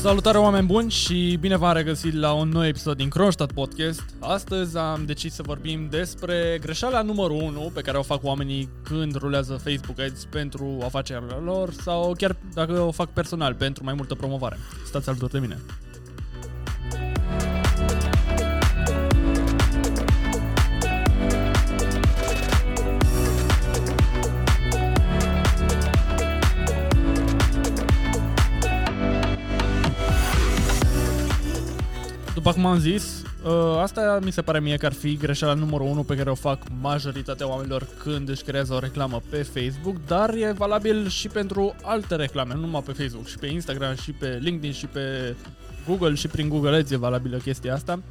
Salutare oameni buni și bine v-am regăsit la un nou episod din Kronstadt Podcast. Astăzi am decis să vorbim despre greșeala numărul 1 pe care o fac oamenii când rulează Facebook Ads pentru afacerea lor sau chiar dacă o fac personal pentru mai multă promovare. Stați alături de mine. După cum am zis, ă, asta mi se pare mie că ar fi greșeala numărul 1 pe care o fac majoritatea oamenilor când își creează o reclamă pe Facebook, dar e valabil și pentru alte reclame, nu numai pe Facebook, și pe Instagram, și pe LinkedIn, și pe Google, și prin Google Ads e valabilă chestia asta.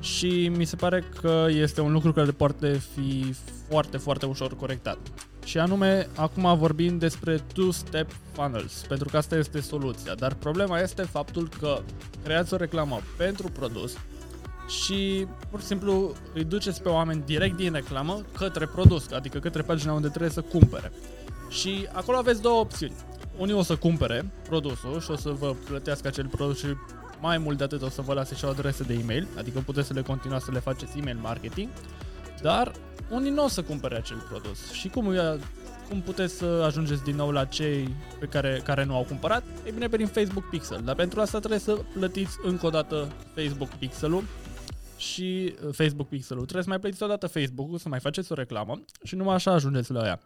Și mi se pare că este un lucru care poate fi foarte, foarte ușor corectat. Și anume, acum vorbim despre two-step funnels, pentru că asta este soluția. Dar problema este faptul că creați o reclamă pentru produs și pur și simplu îi duceți pe oameni direct din reclamă către produs, adică către pagina unde trebuie să cumpere. Și acolo aveți două opțiuni. Unii o să cumpere produsul și o să vă plătească acel produs și mai mult de atât o să vă lase și o adresă de e-mail, adică puteți să le continuați să le faceți email marketing, dar unii nu o să cumpere acel produs. Și cum, cum puteți să ajungeți din nou la cei pe care, care nu au cumpărat? Ei bine, prin Facebook Pixel. Dar pentru asta trebuie să plătiți încă o dată Facebook Pixelul și uh, Facebook Pixelul. Trebuie să mai plătiți o dată Facebook-ul, să mai faceți o reclamă și numai așa ajungeți la ea.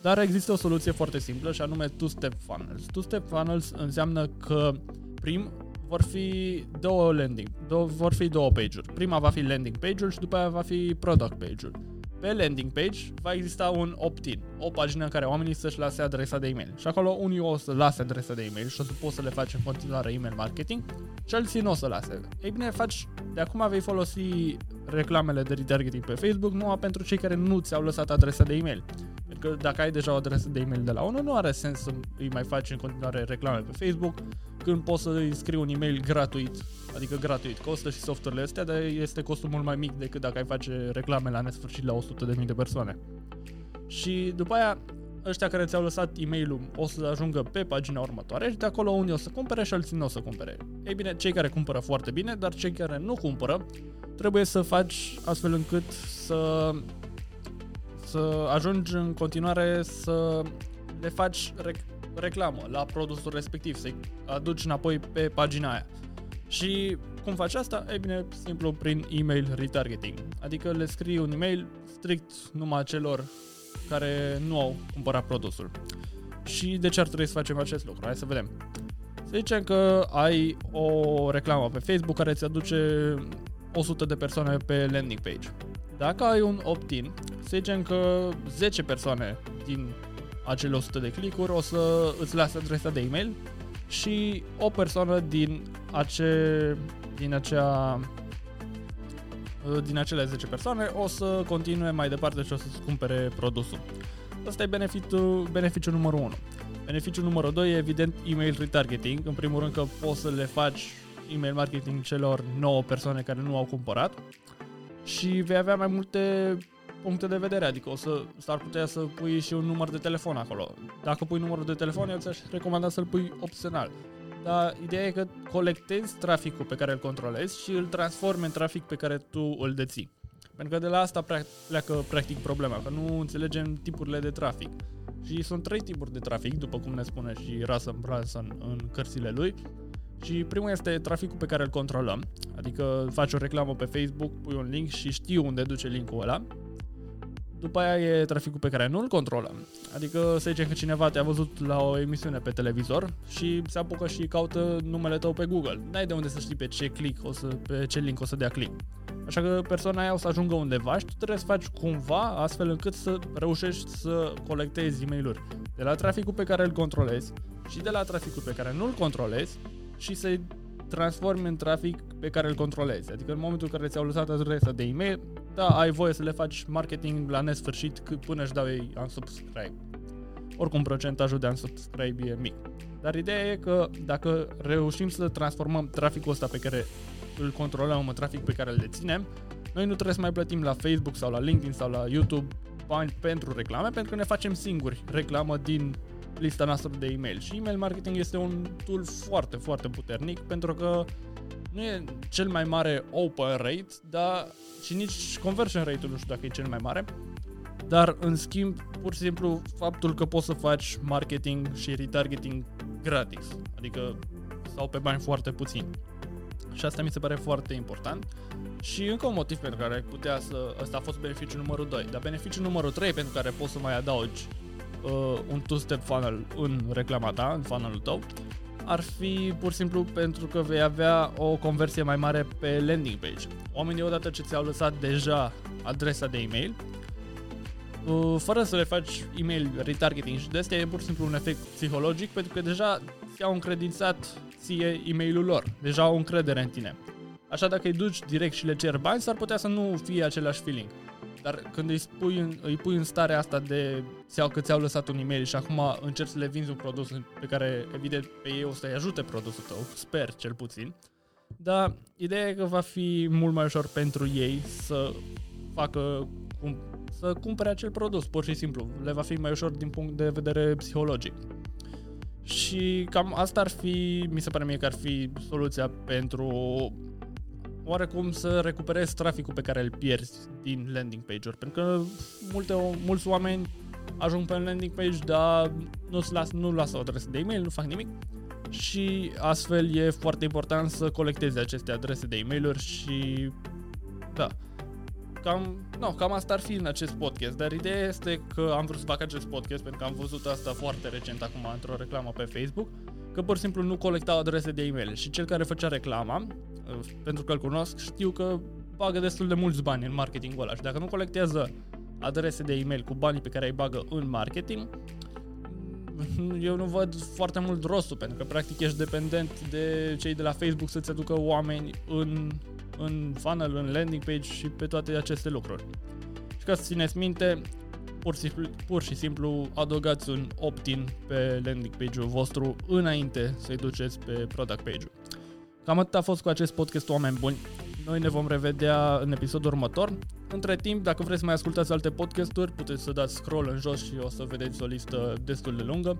Dar există o soluție foarte simplă și anume Two-Step Funnels. Two-Step Funnels înseamnă că prim vor fi două landing, două, vor fi două page-uri. Prima va fi landing page-ul și după aia va fi product page-ul. Pe landing page va exista un opt-in, o pagină în care oamenii să-și lase adresa de e-mail. Și acolo unii o să lase adresa de e-mail și o să poți să le faci în continuare email marketing și alții nu o să lase. Ei bine, faci, de acum vei folosi reclamele de retargeting pe Facebook numai pentru cei care nu ți-au lăsat adresa de e-mail. Pentru că dacă ai deja o adresă de e-mail de la unul, nu are sens să îi mai faci în continuare reclame pe Facebook, când poți să îi scrii un e-mail gratuit, adică gratuit, costă și softurile astea, dar este costul mult mai mic decât dacă ai face reclame la nesfârșit la 100.000 de persoane. Și după aia, ăștia care ți-au lăsat e mail o să ajungă pe pagina următoare și de acolo unii o să cumpere și alții nu o să cumpere. Ei bine, cei care cumpără foarte bine, dar cei care nu cumpără, trebuie să faci astfel încât să să ajungi în continuare să le faci rec- reclamă la produsul respectiv, să-i aduci înapoi pe pagina aia. Și cum faci asta? E bine, simplu prin email retargeting. Adică le scrii un email strict numai celor care nu au cumpărat produsul. Și de ce ar trebui să facem acest lucru? Hai să vedem. Să zicem că ai o reclamă pe Facebook care îți aduce 100 de persoane pe landing page. Dacă ai un opt-in, să zicem că 10 persoane din acele 100 de clicuri o să îți lase adresa de e-mail și o persoană din, ace, din acea din acele 10 persoane o să continue mai departe și o să-ți cumpere produsul. Asta e beneficiul, beneficiul numărul 1. Beneficiul numărul 2 e evident email retargeting. În primul rând că poți să le faci email marketing celor 9 persoane care nu au cumpărat și vei avea mai multe puncte de vedere, adică o să s-ar putea să pui și un număr de telefon acolo. Dacă pui numărul de telefon, eu ți-aș recomanda să-l pui opțional. Dar ideea e că colectezi traficul pe care îl controlezi și îl transformi în trafic pe care tu îl deții. Pentru că de la asta pleacă practic problema, că nu înțelegem tipurile de trafic. Și sunt trei tipuri de trafic, după cum ne spune și Russell Brunson în cărțile lui. Și primul este traficul pe care îl controlăm, adică faci o reclamă pe Facebook, pui un link și știi unde duce linkul ăla după aia e traficul pe care nu-l controlăm. Adică să zicem că cineva te-a văzut la o emisiune pe televizor și se apucă și caută numele tău pe Google. N-ai de unde să știi pe ce click o să, pe ce link o să dea click. Așa că persoana aia o să ajungă undeva și tu trebuie să faci cumva astfel încât să reușești să colectezi e mail de la traficul pe care îl controlezi și de la traficul pe care nu-l controlezi și să-i transformi în trafic pe care îl controlezi. Adică în momentul în care ți-au lăsat adresa de e-mail, da, ai voie să le faci marketing la nesfârșit până își dau ei unsubscribe. Oricum procentajul de unsubscribe e mic. Dar ideea e că dacă reușim să transformăm traficul ăsta pe care îl controlăm în trafic pe care îl deținem, noi nu trebuie să mai plătim la Facebook sau la LinkedIn sau la YouTube bani pentru reclame, pentru că ne facem singuri reclamă din lista noastră de e-mail. Și email marketing este un tool foarte, foarte puternic pentru că nu e cel mai mare open rate, dar și nici conversion rate-ul nu știu dacă e cel mai mare, dar în schimb, pur și simplu, faptul că poți să faci marketing și retargeting gratis, adică sau pe bani foarte puțini. Și asta mi se pare foarte important. Și încă un motiv pentru care ai putea să... Ăsta a fost beneficiul numărul 2. Dar beneficiul numărul 3 pentru care poți să mai adaugi uh, un two-step funnel în reclama ta, în funnelul tău, ar fi pur și simplu pentru că vei avea o conversie mai mare pe landing page. Oamenii odată ce ți-au lăsat deja adresa de e-mail, uh, fără să le faci email retargeting și de asta e pur și simplu un efect psihologic pentru că deja ți-au încredințat ție e mail lor, deja au încredere în tine. Așa dacă îi duci direct și le cer bani, s-ar putea să nu fie același feeling. Dar când îi, spui în, îi pui în starea asta de ți-au, că ți-au lăsat un e-mail și acum încerci să le vinzi un produs pe care evident pe ei o să-i ajute produsul tău, sper cel puțin, dar ideea e că va fi mult mai ușor pentru ei să facă cum, să cumpere acel produs, pur și simplu. Le va fi mai ușor din punct de vedere psihologic. Și cam asta ar fi, mi se pare mie că ar fi soluția pentru oarecum să recuperezi traficul pe care îl pierzi din landing page-uri. Pentru că multe, mulți oameni ajung pe un landing page, dar nu las, nu lasă o adresă de e-mail, nu fac nimic și astfel e foarte important să colectezi aceste adrese de e-mail-uri și da, cam, no, cam asta ar fi în acest podcast, dar ideea este că am vrut să fac acest podcast pentru că am văzut asta foarte recent acum într-o reclamă pe Facebook, că pur și simplu nu colectau adrese de e-mail și cel care făcea reclama, uh, pentru că îl cunosc, știu că bagă destul de mulți bani în marketingul ăla și dacă nu colectează adrese de e-mail cu banii pe care îi bagă în marketing, eu nu văd foarte mult rostul, pentru că practic ești dependent de cei de la Facebook să-ți aducă oameni în în funnel, în landing page și pe toate aceste lucruri. Și ca să țineți minte, pur și, simplu, pur și simplu adăugați un opt-in pe landing page-ul vostru înainte să-i duceți pe product page-ul. Cam atât a fost cu acest podcast, oameni buni. Noi ne vom revedea în episodul următor. Între timp, dacă vreți să mai ascultați alte podcasturi, puteți să dați scroll în jos și o să vedeți o listă destul de lungă.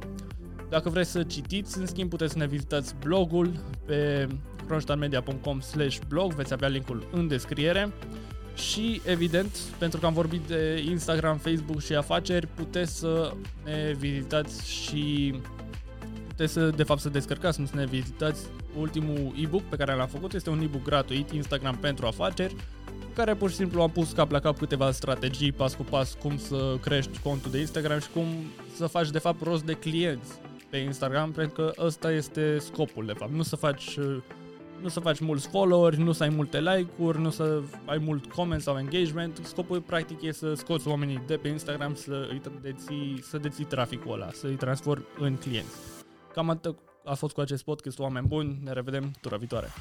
Dacă vreți să citiți, în schimb, puteți să ne vizitați blogul pe kronstadtmedia.com blog, veți avea linkul în descriere. Și, evident, pentru că am vorbit de Instagram, Facebook și afaceri, puteți să ne vizitați și puteți să, de fapt, să descărcați, nu să ne vizitați ultimul e-book pe care l-am făcut. Este un e-book gratuit, Instagram pentru afaceri, care pur și simplu am pus cap la cap câteva strategii, pas cu pas, cum să crești contul de Instagram și cum să faci, de fapt, rost de clienți pe Instagram, pentru că ăsta este scopul, de fapt. Nu să faci nu să faci mulți followers, nu să ai multe like-uri, nu să ai mult comment sau engagement. Scopul practic e să scoți oamenii de pe Instagram să îi deții, să deții traficul ăla, să îi transformi în clienți. Cam atât a fost cu acest podcast, oameni buni, ne revedem tura viitoare.